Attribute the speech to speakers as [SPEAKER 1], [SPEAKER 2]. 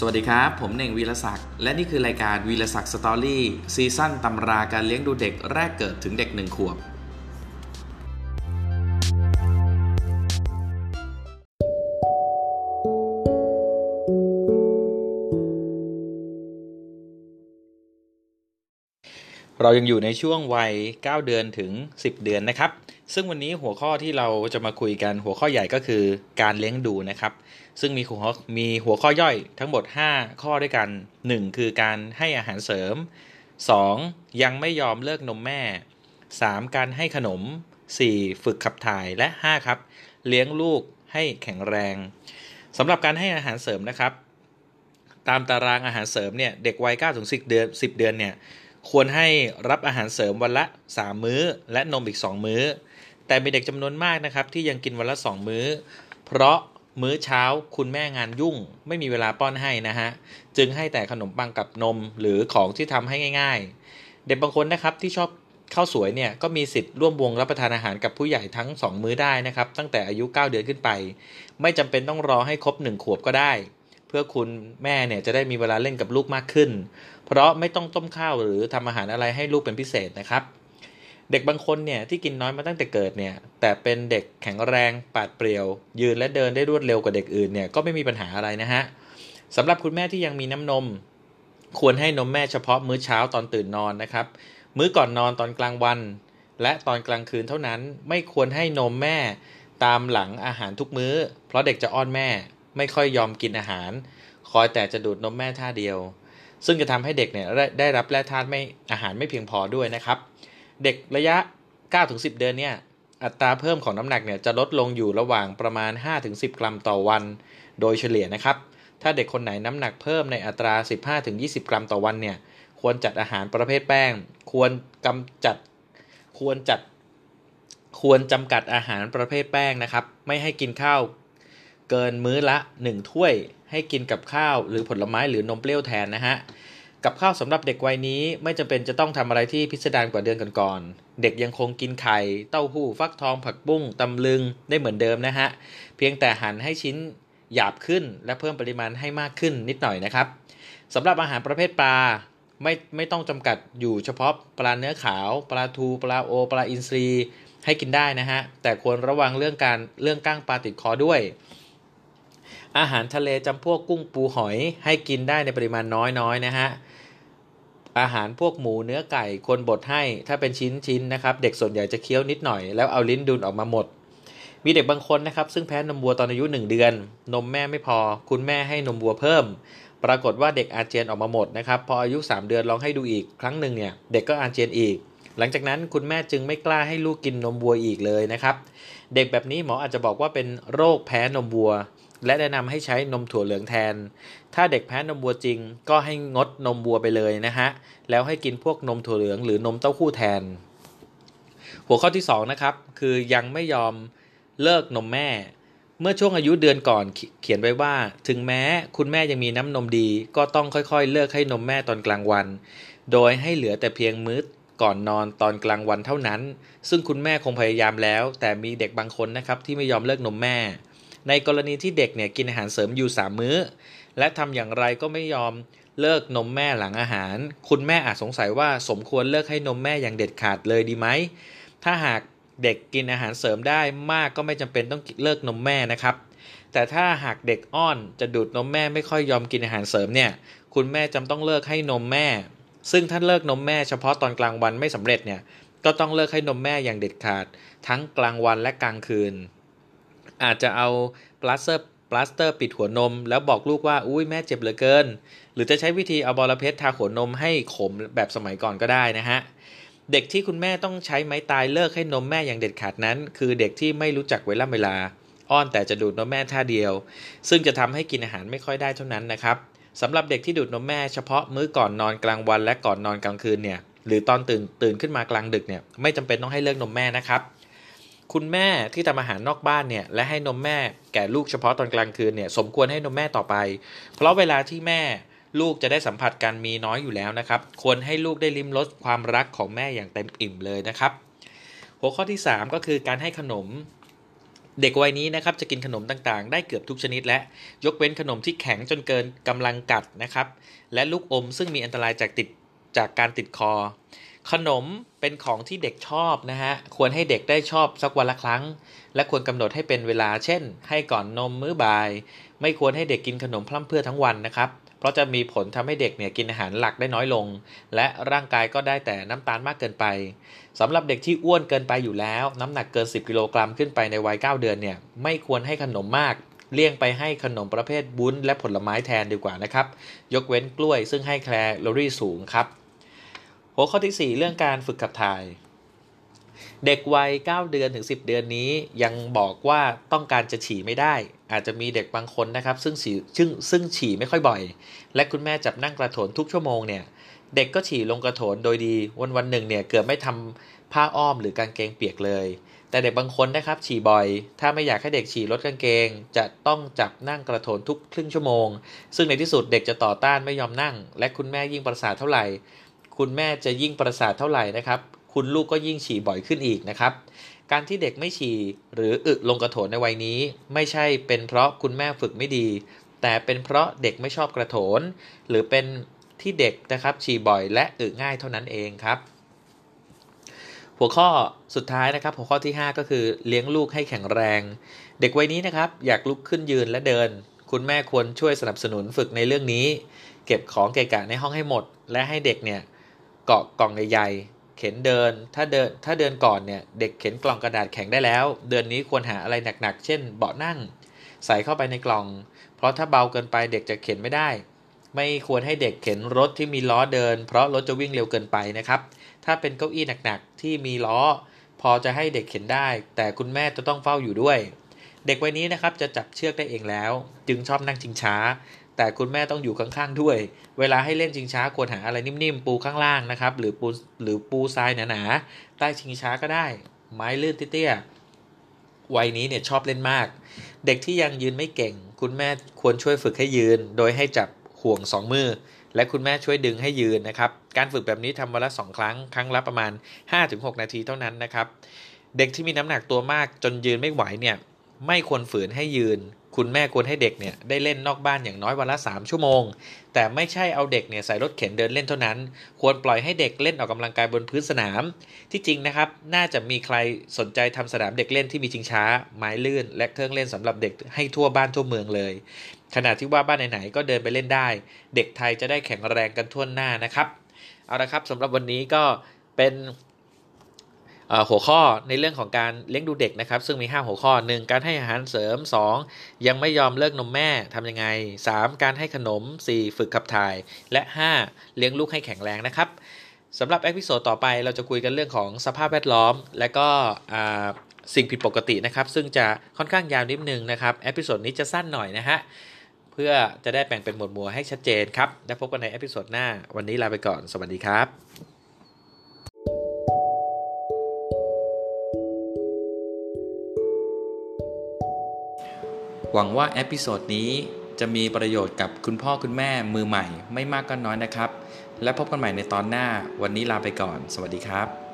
[SPEAKER 1] สวัสดีครับ ผมเน่งวีรศักดิ์และนี่คือรายการวีรศักดิ์ Story season ตำราการเลี้ยงดูเด็กแรกเกิดถึงเด็กหนึ่งขวบ เรายังอยู่ในช่วงวัย 9 เดือนถึง 10 เดือนนะครับ ซึ่งวันนี้หัวข้อที่เราจะมาคุยกันหัวข้อใหญ่ก็คือการเลี้ยงดูนะครับ ซึ่งมีหัวมีหัวข้อย่อยทั้งหมด 5 ข้อด้วยกัน 1 คือการให้อาหารเสริม 2. ยังไม่ยอมเลิกนมแม่ 3. การให้ขนม 4. ฝึกขับถ่ายและ 5 ครับ เลี้ยงลูกให้แข็งแรงสำหรับการให้อาหารเสริมนะครับ ตามตารางอาหารเสริมเนี่ยเด็กวัย9ถึง10 เดือน 10 เดือนเนี่ย ควรให้รับอาหารเสริมวันละ 3 มื้อ และนมอีก 2 มื้อ แต่มีเด็กจำนวนมากนะครับ ที่ยังกินวันละ 2 มื้อ เพราะมื้อเช้าคุณแม่งานยุ่ง ไม่มีเวลาป้อนให้นะฮะ จึงให้แต่ขนมปังกับนมหรือของที่ทำให้ง่าย ๆ เด็กบางคนนะครับที่ชอบข้าวสวยเนี่ยก็มีสิทธิ์ร่วมวงรับประทานอาหารกับผู้ใหญ่ทั้ง 2 มื้อได้นะครับ ตั้งแต่อายุ 9 เดือนขึ้นไป ไม่จำเป็นต้องรอให้ครบ 1 ขวบก็ได้ เพื่อคุณแม่เนี่ยจะได้มีเวลาเล่นกับลูกมากขึ้น เพราะไม่ต้องต้มข้าวหรือทำอาหารอะไรให้ลูกเป็นพิเศษนะครับ เด็กบางคนเนี่ยที่กินน้อยมาตั้งแต่เกิดเนี่ย แต่เป็นเด็กแข็งแรงปาดเปรียว ยืนและเดินได้รวดเร็วกว่าเด็กอื่นเนี่ยก็ไม่มีปัญหาอะไรนะฮะสำหรับคุณแม่ที่ยังมีน้ำนม ควรให้นมแม่เฉพาะมื้อเช้าตอนตื่นนอนนะครับ มื้อก่อนนอนตอนกลางวัน และตอนกลางคืนเท่านั้น ไม่ควรให้นมแม่ตามหลังอาหารทุกมื้อ เพราะเด็กจะอ้อนแม่ ไม่ค่อยยอมกินอาหาร คอยแต่จะดูดนมแม่ท่าเดียว ซึ่งจะทำให้เด็กเนี่ยได้รับแร่ธาตุไม่อาหารไม่เพียงพอด้วยนะครับ เด็กระยะ 9-10 เดือนเนี่ยอัตราเพิ่มของน้ำหนักเนี่ยจะลดลงอยู่ระหว่างประมาณ 5-10 กรัมต่อวัน โดยเฉลี่ยนะครับ ถ้าเด็กคนไหนน้ำหนักเพิ่มในอัตรา 15-20 กรัมต่อวันเนี่ยควรจัดอาหารประเภทแป้ง ควรกำจัดควรจัดควรจำกัดอาหารประเภทแป้งนะครับ ไม่ให้กินข้าว เกินมื้อละ 1 ถ้วย ให้กินกับข้าวหรือผลไม้หรือนมเปรี้ยวแทนนะฮะกับข้าวสำหรับเด็กวัยนี้ไม่จำเป็นจะต้องทำอะไรที่พิสดารกว่าเดือนก่อนๆ เด็กยังคงกินไข่ เต้าหู้ฟักทองผักบุ้งตำลึงได้เหมือนเดิมนะฮะ เพียงแต่หั่นให้ชิ้นหยาบขึ้นและเพิ่มปริมาณให้มากขึ้นนิดหน่อยนะครับสำหรับอาหารประเภทปลาไม่ไม่ต้องจำกัดอยู่เฉพาะปลาเนื้อขาว ปลาทู ปลาโอ ปลาอินทรีให้กินได้นะฮะ แต่ควรระวังเรื่องการเรื่องก้างปลาติดคอด้วย อาหารทะเลจำพวกกุ้งปูหอยให้กินได้ในปริมาณน้อยๆนะฮะอาหารพวกหมูเนื้อไก่ควรบดให้ถ้าเป็นชิ้นชิ้นนะครับ เด็กส่วนใหญ่จะเคี้ยวนิดหน่อยแล้วเอาลิ้นดุนออกมาหมด มีเด็กบางคนนะครับ ซึ่งแพ้นมวัวตอนอายุ 1 เดือน นมแม่ไม่พอ คุณแม่ให้นมวัวเพิ่ม ปรากฏว่าเด็กอาเจียนออกมาหมดนะครับพออายุ 3 เดือนลองให้ดูอีกครั้งหนึ่งเนี่ยเด็กก็อาเจียนอีก หลังจากนั้นคุณแม่จึงไม่กล้าให้ลูกกินนมวัวอีกเลยนะครับ เด็กแบบนี้หมออาจจะบอกว่าเป็นโรคแพ้นมวัว และแนะนำให้ใช้นมถั่วเหลืองแทน ถ้าเด็กแพ้นมวัวจริง ก็ให้งดนมวัวไปเลยนะฮะ แล้วให้กินพวกนมถั่วเหลืองหรือนมเต้าหู้แทน หัวข้อที่2นะครับ คือยังไม่ยอมเลิกนมแม่ เมื่อช่วงอายุเดือนก่อนเขียนไว้ว่า ถึงแม้คุณแม่ยังมีน้ำนมดี ก็ต้องค่อยๆ เลิกให้นมแม่ตอนกลางวัน โดยให้เหลือแต่เพียงมื้อก่อนนอนตอนกลางวันเท่านั้น ซึ่งคุณแม่คงพยายามแล้ว แต่มีเด็กบางคนนะครับที่ไม่ยอมเลิกนมแม่ ในกรณีที่เด็กเนี่ยกินอาหารเสริมอยู่3มื้อ และทำอย่างไรก็ไม่ยอมเลิกนมแม่หลังอาหาร คุณแม่อาจสงสัยว่าสมควรเลิกให้นมแม่อย่างเด็ดขาดเลยดีไหม ถ้าหากเด็กกินอาหารเสริมได้มากก็ไม่จำเป็นต้องเลิกนมแม่นะครับ แต่ถ้าหากเด็กอ้อนจะดูดนมแม่ไม่ค่อยยอมกินอาหารเสริมเนี่ย คุณแม่จำต้องเลิกให้นมแม่ ซึ่งถ้าเลิกนมแม่เฉพาะตอนกลางวันไม่สำเร็จเนี่ย ก็ต้องเลิกให้นมแม่อย่างเด็ดขาด ทั้งกลางวันและกลางคืน อาจจะเอาพลาสเตอร์พลาสเตอร์ปิดหัวนม แล้วบอกลูกว่าอุ้ยแม่เจ็บเหลือเกิน หรือจะใช้วิธีเอาบอระเพ็ดทาหัวนมให้ขมแบบสมัยก่อนก็ได้นะฮะเด็กที่คุณแม่ต้องใช้ไม้ตายเลิกให้นมแม่อย่างเด็ดขาดนั้น คือเด็กที่ไม่รู้จักเวลาเวลา อ้อนแต่จะดูดนมแม่ท่าเดียว ซึ่งจะทำให้กินอาหารไม่ค่อยได้เท่านั้นนะครับสำหรับเด็กที่ดูดนมแม่เฉพาะมื้อก่อนนอนกลางวันและก่อนนอนกลางคืนเนี่ยหรือตอนตื่นตื่นขึ้นมากลางดึกเนี่ยไม่จำเป็นต้องให้เลิกนมแม่นะครับ คุณแม่ที่ทำอาหารนอกบ้านเนี่ยและให้นมแม่แก่ลูกเฉพาะตอนกลางคืนเนี่ยสมควรให้นมแม่ต่อไป เพราะเวลาที่แม่ลูกจะได้สัมผัสกันมีน้อยอยู่แล้วนะครับ ควรให้ลูกได้ลิ้มรสความรักของแม่อย่างเต็มอิ่มเลยนะครับ หัวข้อที่ 3 ก็คือการให้ขนมเด็กวัยนี้นะครับจะกินขนมต่างๆ ได้เกือบทุกชนิดและยกเว้นขนมที่แข็งจนเกินกำลังกัดนะครับ และลูกอมซึ่งมีอันตรายจากติดจากการติดคอ ขนมเป็นของที่เด็กชอบนะฮะ ควรให้เด็กได้ชอบสักวันละครั้ง และควรกำหนดให้เป็นเวลา เช่น ให้ก่อนนมมื้อบ่าย ไม่ควรให้เด็กกินขนมพร่ำเพรื่อทั้งวันนะครับ เพราะจะมีผลทำให้เด็กเนี่ยกินอาหารหลักได้น้อยลง และร่างกายก็ได้แต่น้ำตาลมากเกินไปสำหรับเด็กที่อ้วนเกินไปอยู่แล้ว น้ำหนักเกิน 10 กิโลกรัมขึ้นไปในวัย 9 เดือนเนี่ย ไม่ควรให้ขนมมากเลี่ยงไปให้ขนมประเภทบุ้นและผลไม้แทนดีกว่านะครับ ยกเว้นกล้วยซึ่งให้แคลอรี่สูงครับ หัวข้อที่ 4 เรื่องการฝึกขับถ่าย เด็กวัย 9 เดือนถึง 10 เดือนนี้ยังบอกว่าต้องการจะฉี่ไม่ได้ อาจจะมีเด็กบางคนนะครับ ซึ่งฉี่ซึ่งซึ่งฉี่ไม่ค่อยบ่อย และคุณแม่จับนั่งกระโถนทุกชั่วโมงเนี่ยเด็กก็ฉี่ลงกระโถนโดยดีวันวันหนึ่งเนี่ยเกือบไม่ทำผ้าอ้อมหรือกางเกงเปียกเลย แต่เด็กบางคนนะครับ ฉี่บ่อย ถ้าไม่อยากให้เด็กฉี่ลดกางเกง จะต้องจับนั่งกระโถนทุกครึ่งชั่วโมง ซึ่งในที่สุดเด็กจะต่อต้านไม่ยอมนั่ง และคุณแม่ยิ่งประสาทเท่าไหร่ คุณแม่จะยิ่งประสาทเท่าไหร่นะครับ คุณลูกก็ยิ่งฉี่บ่อยขึ้นอีกนะครับ การที่เด็กไม่ฉี่หรืออึลงกระโถนในวัยนี้ ไม่ใช่เป็นเพราะคุณแม่ฝึกไม่ดี แต่เป็นเพราะเด็กไม่ชอบกระโถน หรือเป็นที่เด็กนะครับฉี่บ่อยและอึง่ายเท่านั้นเองครับหัวข้อสุดท้ายนะครับ หัวข้อที่ 5 ก็คือเลี้ยงลูกให้แข็งแรง เด็กวัยนี้นะครับ อยากลุกขึ้นยืนและเดิน คุณแม่ควรช่วยสนับสนุนฝึกในเรื่องนี้ เก็บของเกะกะในห้องให้หมด และให้เด็กเนี่ย เกาะกล่องใหญ่เข็นเดิน ถ้าเดิน ถ้าเดินก่อนเนี่ย เด็กเข็นกล่องกระดาษแข็งได้แล้ว เดือนนี้ควรหาอะไรหนักๆ เช่น เบาะนั่ง ใส่เข้าไปในกล่อง เพราะถ้าเบาเกินไปเด็กจะเข็นไม่ได้ ไม่ควรให้เด็กเข็นรถที่มีล้อเดิน เพราะรถจะวิ่งเร็วเกินไปนะครับ ถ้าเป็นเก้าอี้หนักๆ ที่มีล้อ พอจะให้เด็กเข็นได้ แต่คุณแม่จะต้องเฝ้าอยู่ด้วย เด็กวัยนี้นะครับจะจับเชือกได้เองแล้ว จึงชอบนั่งชิงช้า แต่คุณแม่ต้องอยู่ข้างๆด้วย เวลาให้เล่นชิงช้าควรหาอะไรนิ่มๆ ปูข้างล่างนะครับ หรือปูหรือปูทรายหนาๆ ใต้ชิงช้าก็ได้ ไม้ลื่นเตี้ยๆ วัยนี้เนี่ยชอบเล่นมาก เด็กที่ยังยืนไม่เก่ง คุณแม่ควรช่วยฝึกให้ยืน โดยให้จับห่วงสองมือ และคุณแม่ช่วยดึงให้ยืนนะครับ การฝึกแบบนี้ทำวันละสองครั้ง ครั้งละประมาณ 5-6 นาทีเท่านั้นนะครับ เด็กที่มีน้ำหนักตัวมากจนยืนไม่ไหวเนี่ย ไม่ควรฝืนให้ยืน คุณแม่ควรให้เด็กเนี่ยได้เล่นนอกบ้านอย่างน้อยวันละ 3 ชั่วโมง แต่ไม่ใช่เอาเด็กเนี่ยใส่รถเข็นเดินเล่นเท่านั้น ควรปล่อยให้เด็กเล่นออกกำลังกายบนพื้นสนาม ที่จริงนะครับ น่าจะมีใครสนใจทำสนามเด็กเล่นที่มีชิงช้า ไม้ลื่น และเครื่องเล่นสำหรับเด็กให้ทั่วบ้านทั่วเมืองเลย ขณะที่ว่าบ้านไหนๆก็เดินไปเล่นได้ เด็กไทยจะได้แข็งแรงกันทั่วหน้านะครับ เอาละครับสำหรับวันนี้ก็เป็น หัวข้อในเรื่องของการเลี้ยงดูเด็กนะครับ ซึ่งมี 5 หัวข้อ 1. การให้อาหารเสริม 2. ยังไม่ยอมเลิกนมแม่ทำยังไง 3. การให้ขนม 4. ฝึกขับถ่าย และ 5. เลี้ยงลูกให้แข็งแรงนะครับสำหรับ episode ต่อไปเราจะคุยกันเรื่องของสภาพแวดล้อม และก็สิ่งผิดปกตินะครับ ซึ่งจะค่อนข้างยาวนิดนึงนะครับ episode นี้จะสั้นหน่อยนะฮะเพื่อจะได้แบ่งเป็นหมวดหมู่ให้ชัดเจนครับ แล้วพบกันใน episode หน้า วันนี้ลาไปก่อน สวัสดีครับ หวังว่า episode นี้จะมีประโยชน์กับคุณพ่อคุณแม่มือใหม่ไม่มากก็น้อยนะครับ และพบกันใหม่ในตอนหน้าวันนี้ลาไปก่อน สวัสดีครับ